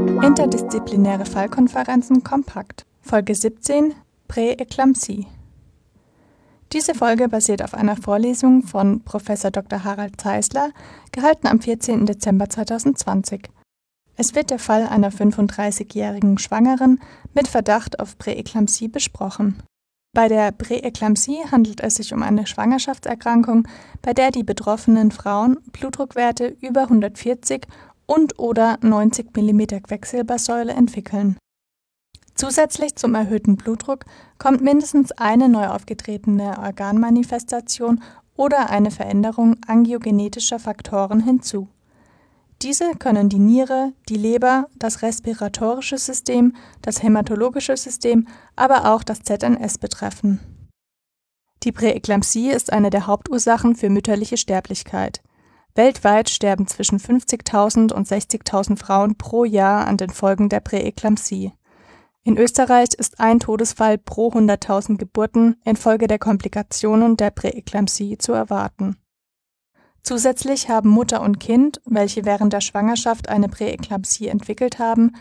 Interdisziplinäre Fallkonferenzen kompakt. Folge 17 Präeklampsie. Diese Folge basiert auf einer Vorlesung von Prof. Dr. Harald Zeisler, gehalten am 14. Dezember 2020. Es wird der Fall einer 35-jährigen Schwangeren mit Verdacht auf Präeklampsie besprochen. Bei der Präeklampsie handelt es sich um eine Schwangerschaftserkrankung, bei der die betroffenen Frauen Blutdruckwerte über 140 und/oder 90 mm Quecksilbersäule entwickeln. Zusätzlich zum erhöhten Blutdruck kommt mindestens eine neu aufgetretene Organmanifestation oder eine Veränderung angiogenetischer Faktoren hinzu. Diese können die Niere, die Leber, das respiratorische System, das hämatologische System, aber auch das ZNS betreffen. Die Präeklampsie ist eine der Hauptursachen für mütterliche Sterblichkeit. Weltweit sterben zwischen 50.000 und 60.000 Frauen pro Jahr an den Folgen der Präeklampsie. In Österreich ist ein Todesfall pro 100.000 Geburten infolge der Komplikationen der Präeklampsie zu erwarten. Zusätzlich haben Mutter und Kind, welche während der Schwangerschaft eine Präeklampsie entwickelt haben,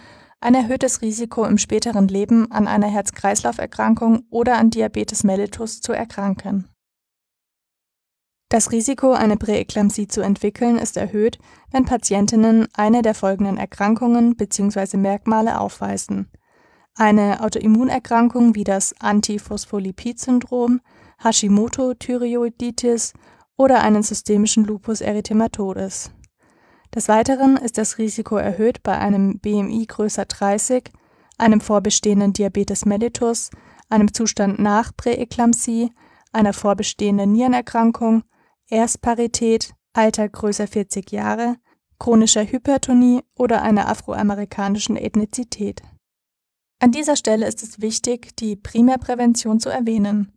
ein erhöhtes Risiko im späteren Leben an einer Herz-Kreislauf-Erkrankung oder an Diabetes mellitus zu erkranken das Risiko, eine Präeklampsie zu entwickeln, ist erhöht, wenn Patientinnen eine der folgenden Erkrankungen bzw. Merkmale aufweisen: eine Autoimmunerkrankung wie das Antiphospholipid-Syndrom, Hashimoto-Thyreoiditis oder einen systemischen Lupus erythematodes. Des Weiteren ist das Risiko erhöht bei einem BMI größer 30, einem vorbestehenden Diabetes mellitus, einem Zustand nach Präeklampsie, einer vorbestehenden Nierenerkrankung Erstparität, Alter größer 40 Jahre, chronischer Hypertonie oder einer afroamerikanischen Ethnizität. An dieser Stelle ist es wichtig, die Primärprävention zu erwähnen.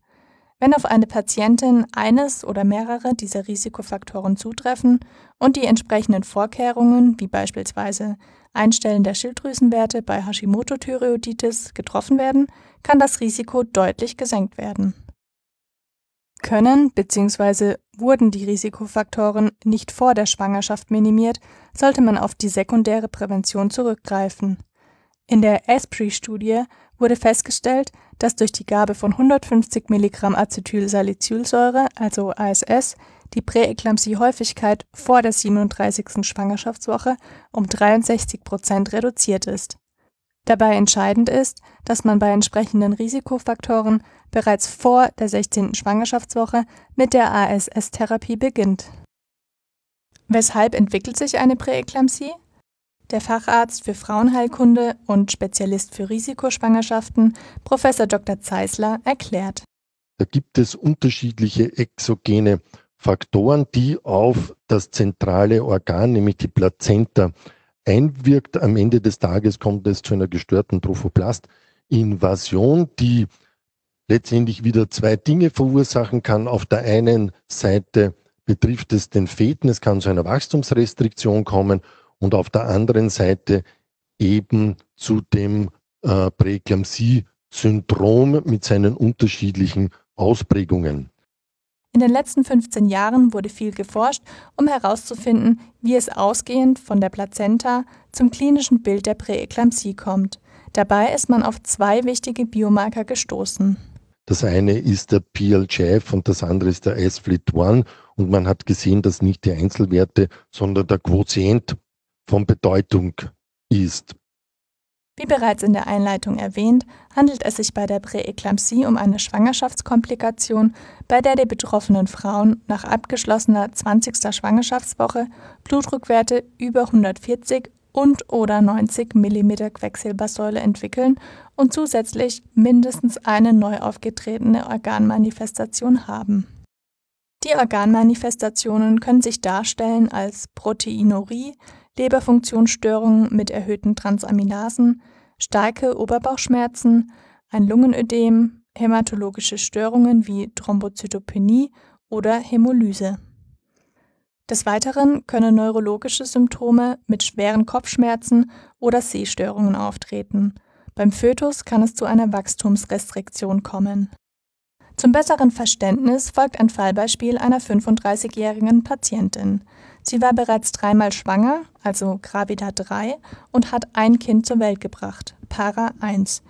Wenn auf eine Patientin eines oder mehrere dieser Risikofaktoren zutreffen und die entsprechenden Vorkehrungen, wie beispielsweise Einstellen der Schilddrüsenwerte bei Hashimoto-Thyreoiditis, getroffen werden, kann das Risiko deutlich gesenkt werden. Können bzw. wurden die Risikofaktoren nicht vor der Schwangerschaft minimiert, sollte man auf die sekundäre Prävention zurückgreifen. In der ESPRI-Studie wurde festgestellt, dass durch die Gabe von 150 Milligramm Acetylsalicylsäure, also ASS, die Präeklampsie-Häufigkeit vor der 37. Schwangerschaftswoche um 63 Prozent reduziert ist Dabei entscheidend ist, dass man bei entsprechenden Risikofaktoren bereits vor der 16. Schwangerschaftswoche mit der ASS-Therapie beginnt. Weshalb entwickelt sich eine Präeklampsie? Der Facharzt für Frauenheilkunde und Spezialist für Risikoschwangerschaften, Prof. Dr. Zeisler, erklärt. Da gibt es unterschiedliche exogene Faktoren, die auf das zentrale Organ, nämlich die Plazenta, einwirkt. Am Ende des Tages kommt es zu einer gestörten Trophoblastinvasion, die letztendlich wieder zwei Dinge verursachen kann. Auf der einen Seite betrifft es den Feten, es kann zu einer Wachstumsrestriktion kommen und auf der anderen Seite eben zu dem äh, Präeklampsie-Syndrom mit seinen unterschiedlichen Ausprägungen. In den letzten 15 Jahren wurde viel geforscht, um herauszufinden, wie es ausgehend von der Plazenta zum klinischen Bild der Präeklampsie kommt. Dabei ist man auf zwei wichtige Biomarker gestoßen. Das eine ist der PLGF und das andere ist der S-FLIT1 und man hat gesehen, dass nicht die Einzelwerte, sondern der Quotient von Bedeutung ist. Wie bereits in der Einleitung erwähnt, handelt es sich bei der Präeklampsie um eine Schwangerschaftskomplikation, bei der die betroffenen Frauen nach abgeschlossener 20. Schwangerschaftswoche Blutdruckwerte über 140 und/oder 90 mm Quecksilbersäule entwickeln und zusätzlich mindestens eine neu aufgetretene Organmanifestation haben. Die Organmanifestationen können sich darstellen als Proteinurie, Leberfunktionsstörungen mit erhöhten Transaminasen, starke Oberbauchschmerzen, ein Lungenödem, hämatologische Störungen wie Thrombozytopenie oder Hämolyse. Des Weiteren können neurologische Symptome mit schweren Kopfschmerzen oder Sehstörungen auftreten. Beim Fötus kann es zu einer Wachstumsrestriktion kommen. Zum besseren Verständnis folgt ein Fallbeispiel einer 35-jährigen Patientin. Sie war bereits dreimal schwanger, also Gravida 3, und hat ein Kind zur Welt gebracht, Para 1.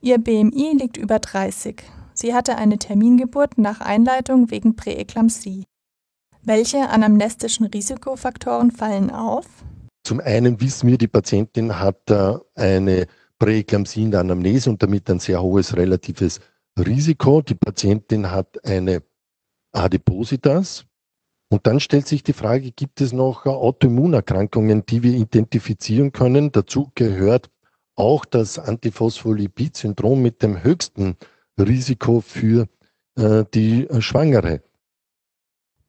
Ihr BMI liegt über 30. Sie hatte eine Termingeburt nach Einleitung wegen Präeklampsie. Welche anamnestischen Risikofaktoren fallen auf? Zum einen wissen wir, die Patientin hat eine Präeklampsie in der Anamnese und damit ein sehr hohes relatives Risiko. Die Patientin hat eine Adipositas. Und dann stellt sich die Frage, gibt es noch Autoimmunerkrankungen, die wir identifizieren können? Dazu gehört auch das Antiphospholipid-Syndrom mit dem höchsten Risiko für äh, die Schwangere.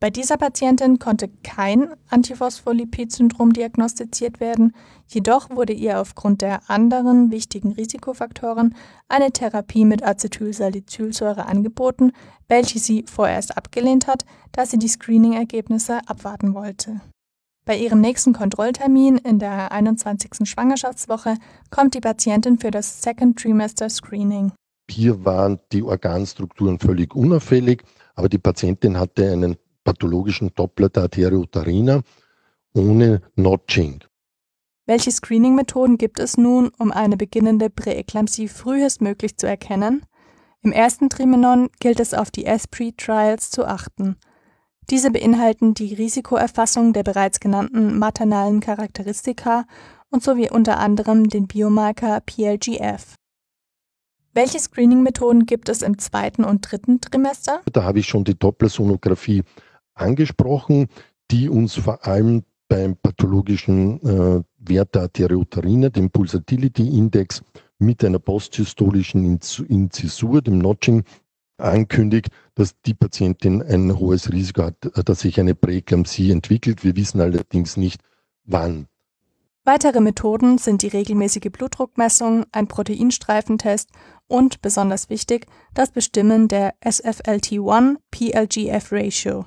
Bei dieser Patientin konnte kein Antiphospholipid-Syndrom diagnostiziert werden, jedoch wurde ihr aufgrund der anderen wichtigen Risikofaktoren eine Therapie mit Acetylsalicylsäure angeboten, welche sie vorerst abgelehnt hat, da sie die Screening-Ergebnisse abwarten wollte. Bei ihrem nächsten Kontrolltermin in der 21. Schwangerschaftswoche kommt die Patientin für das Second Trimester Screening. Hier waren die Organstrukturen völlig unauffällig, aber die Patientin hatte einen pathologischen Doppler der Arterie uterina ohne Notching. Welche Screening-Methoden gibt es nun, um eine beginnende Präeklampsie frühestmöglich zu erkennen? Im ersten Trimenon gilt es auf die ESPRI-Trials zu achten. Diese beinhalten die Risikoerfassung der bereits genannten maternalen Charakteristika und sowie unter anderem den Biomarker PLGF. Welche Screening-Methoden gibt es im zweiten und dritten Trimester? Da habe ich schon die Dopplersonographie angesprochen, die uns vor allem beim pathologischen äh, Wert der Arteriouterina, dem Pulsatility-Index, mit einer posthystolischen Inzisur, dem Notching, ankündigt, dass die Patientin ein hohes Risiko hat, dass sich eine Präeklampsie entwickelt. Wir wissen allerdings nicht, wann. Weitere Methoden sind die regelmäßige Blutdruckmessung, ein Proteinstreifentest und, besonders wichtig, das Bestimmen der SFLT1-PLGF-Ratio.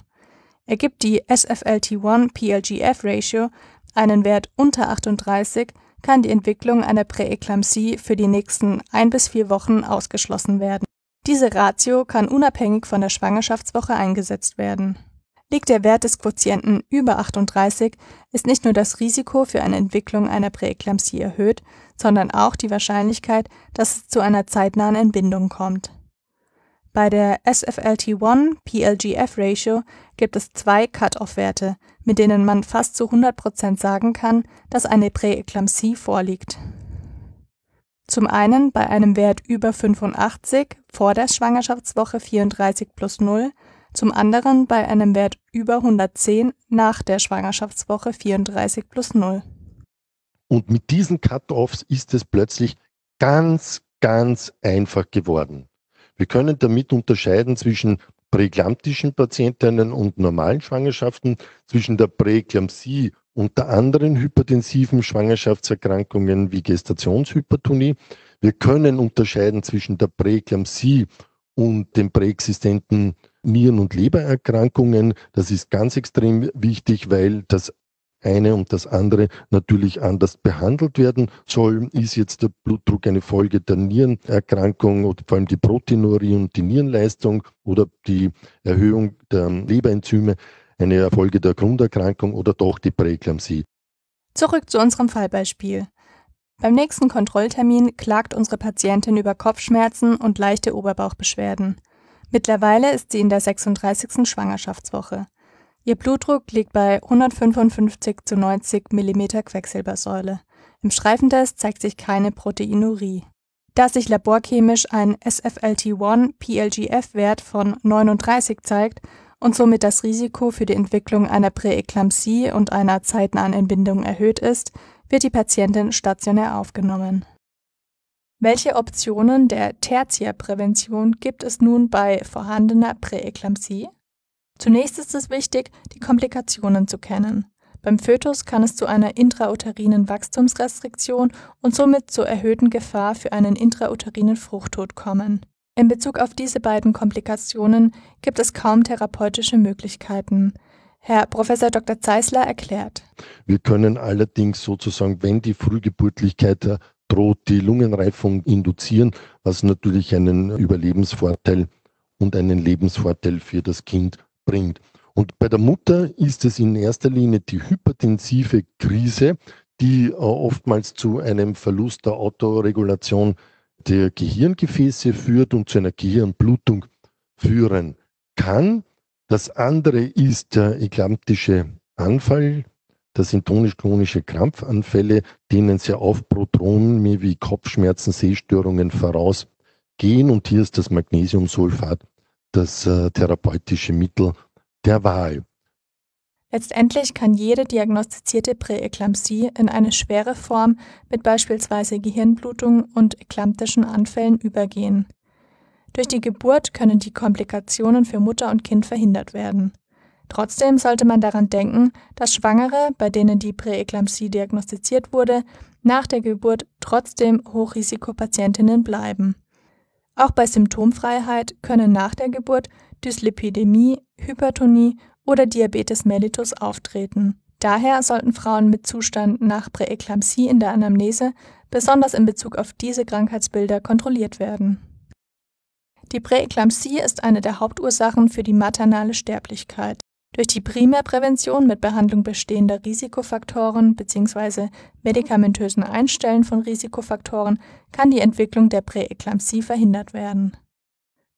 Ergibt die SFLT1-PLGF-Ratio einen Wert unter 38, kann die Entwicklung einer Präeklampsie für die nächsten ein bis vier Wochen ausgeschlossen werden. Diese Ratio kann unabhängig von der Schwangerschaftswoche eingesetzt werden. Liegt der Wert des Quotienten über 38, ist nicht nur das Risiko für eine Entwicklung einer Präeklampsie erhöht, sondern auch die Wahrscheinlichkeit, dass es zu einer zeitnahen Entbindung kommt. Bei der SFLT1-PLGF-Ratio gibt es zwei Cut-off-Werte, mit denen man fast zu 100% sagen kann, dass eine Präeklampsie vorliegt. Zum einen bei einem Wert über 85 vor der Schwangerschaftswoche 34 plus 0, zum anderen bei einem Wert über 110 nach der Schwangerschaftswoche 34 plus 0. Und mit diesen Cut-offs ist es plötzlich ganz, ganz einfach geworden. Wir können damit unterscheiden zwischen präeklamptischen Patientinnen und normalen Schwangerschaften, zwischen der Präeklampsie und der anderen hypertensiven Schwangerschaftserkrankungen wie Gestationshypertonie. Wir können unterscheiden zwischen der Präeklampsie und den präexistenten Nieren- und Lebererkrankungen. Das ist ganz extrem wichtig, weil das eine und das andere natürlich anders behandelt werden soll. Ist jetzt der Blutdruck eine Folge der Nierenerkrankung oder vor allem die Proteinurie und die Nierenleistung oder die Erhöhung der Leberenzyme eine Erfolge der Grunderkrankung oder doch die Präeklampsie? Zurück zu unserem Fallbeispiel. Beim nächsten Kontrolltermin klagt unsere Patientin über Kopfschmerzen und leichte Oberbauchbeschwerden. Mittlerweile ist sie in der 36. Schwangerschaftswoche. Ihr Blutdruck liegt bei 155 zu 90 mm Quecksilbersäule. Im Streifentest zeigt sich keine Proteinurie. Da sich laborchemisch ein SFLT1-PLGF-Wert von 39 zeigt und somit das Risiko für die Entwicklung einer Präeklampsie und einer zeitnahen Entbindung erhöht ist, wird die Patientin stationär aufgenommen. Welche Optionen der Tertiärprävention gibt es nun bei vorhandener Präeklampsie? Zunächst ist es wichtig, die Komplikationen zu kennen. Beim Fötus kann es zu einer intrauterinen Wachstumsrestriktion und somit zur erhöhten Gefahr für einen intrauterinen Fruchttod kommen. In Bezug auf diese beiden Komplikationen gibt es kaum therapeutische Möglichkeiten. Herr Prof. Dr. Zeisler erklärt. Wir können allerdings sozusagen, wenn die Frühgeburtlichkeit droht, die Lungenreifung induzieren, was natürlich einen Überlebensvorteil und einen Lebensvorteil für das Kind bringt. Und bei der Mutter ist es in erster Linie die hypertensive Krise, die äh, oftmals zu einem Verlust der Autoregulation der Gehirngefäße führt und zu einer Gehirnblutung führen kann. Das andere ist der eklamptische Anfall. Das sind tonisch-klonische Krampfanfälle, denen sehr oft Prodromen wie Kopfschmerzen, Sehstörungen vorausgehen. Und hier ist das Magnesiumsulfat das äh, therapeutische Mittel der Wahl. Letztendlich kann jede diagnostizierte Präeklampsie in eine schwere Form mit beispielsweise Gehirnblutung und eklamptischen Anfällen übergehen. Durch die Geburt können die Komplikationen für Mutter und Kind verhindert werden. Trotzdem sollte man daran denken, dass Schwangere, bei denen die Präeklampsie diagnostiziert wurde, nach der Geburt trotzdem Hochrisikopatientinnen bleiben. Auch bei Symptomfreiheit können nach der Geburt Dyslipidämie, Hypertonie oder Diabetes mellitus auftreten. Daher sollten Frauen mit Zustand nach Präeklampsie in der Anamnese besonders in Bezug auf diese Krankheitsbilder kontrolliert werden. Die Präeklampsie ist eine der Hauptursachen für die maternale Sterblichkeit. Durch die Primärprävention mit Behandlung bestehender Risikofaktoren bzw. medikamentösen Einstellen von Risikofaktoren kann die Entwicklung der Präeklampsie verhindert werden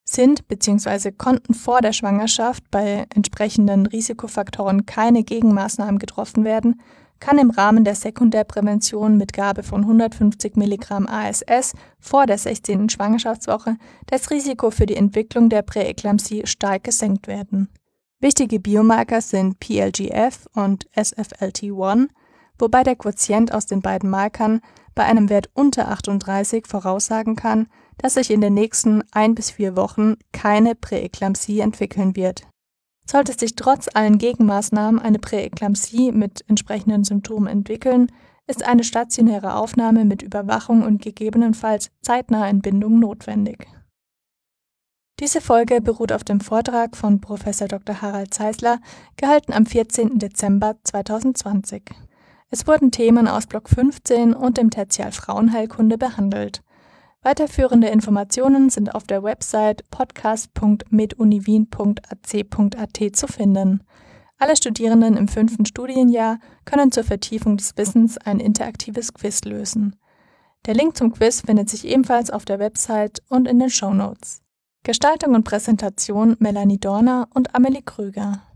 sind bzw. konnten vor der Schwangerschaft bei entsprechenden Risikofaktoren keine Gegenmaßnahmen getroffen werden, kann im Rahmen der Sekundärprävention mit Gabe von 150 Milligramm ASS vor der 16. Schwangerschaftswoche das Risiko für die Entwicklung der Präeklampsie stark gesenkt werden. Wichtige Biomarker sind PLGF und SFLT1, wobei der Quotient aus den beiden Markern bei einem Wert unter 38 voraussagen kann, dass sich in den nächsten ein bis vier Wochen keine Präeklampsie entwickeln wird. Sollte sich trotz allen Gegenmaßnahmen eine Präeklampsie mit entsprechenden Symptomen entwickeln, ist eine stationäre Aufnahme mit Überwachung und gegebenenfalls zeitnaher Entbindung notwendig. Diese Folge beruht auf dem Vortrag von Prof. Dr. Harald Zeisler, gehalten am 14. Dezember 2020. Es wurden Themen aus Block 15 und dem Tertial Frauenheilkunde behandelt. Weiterführende Informationen sind auf der Website podcast.meduniwien.ac.at zu finden. Alle Studierenden im fünften Studienjahr können zur Vertiefung des Wissens ein interaktives Quiz lösen. Der Link zum Quiz findet sich ebenfalls auf der Website und in den Show Notes. Gestaltung und Präsentation Melanie Dorner und Amelie Krüger.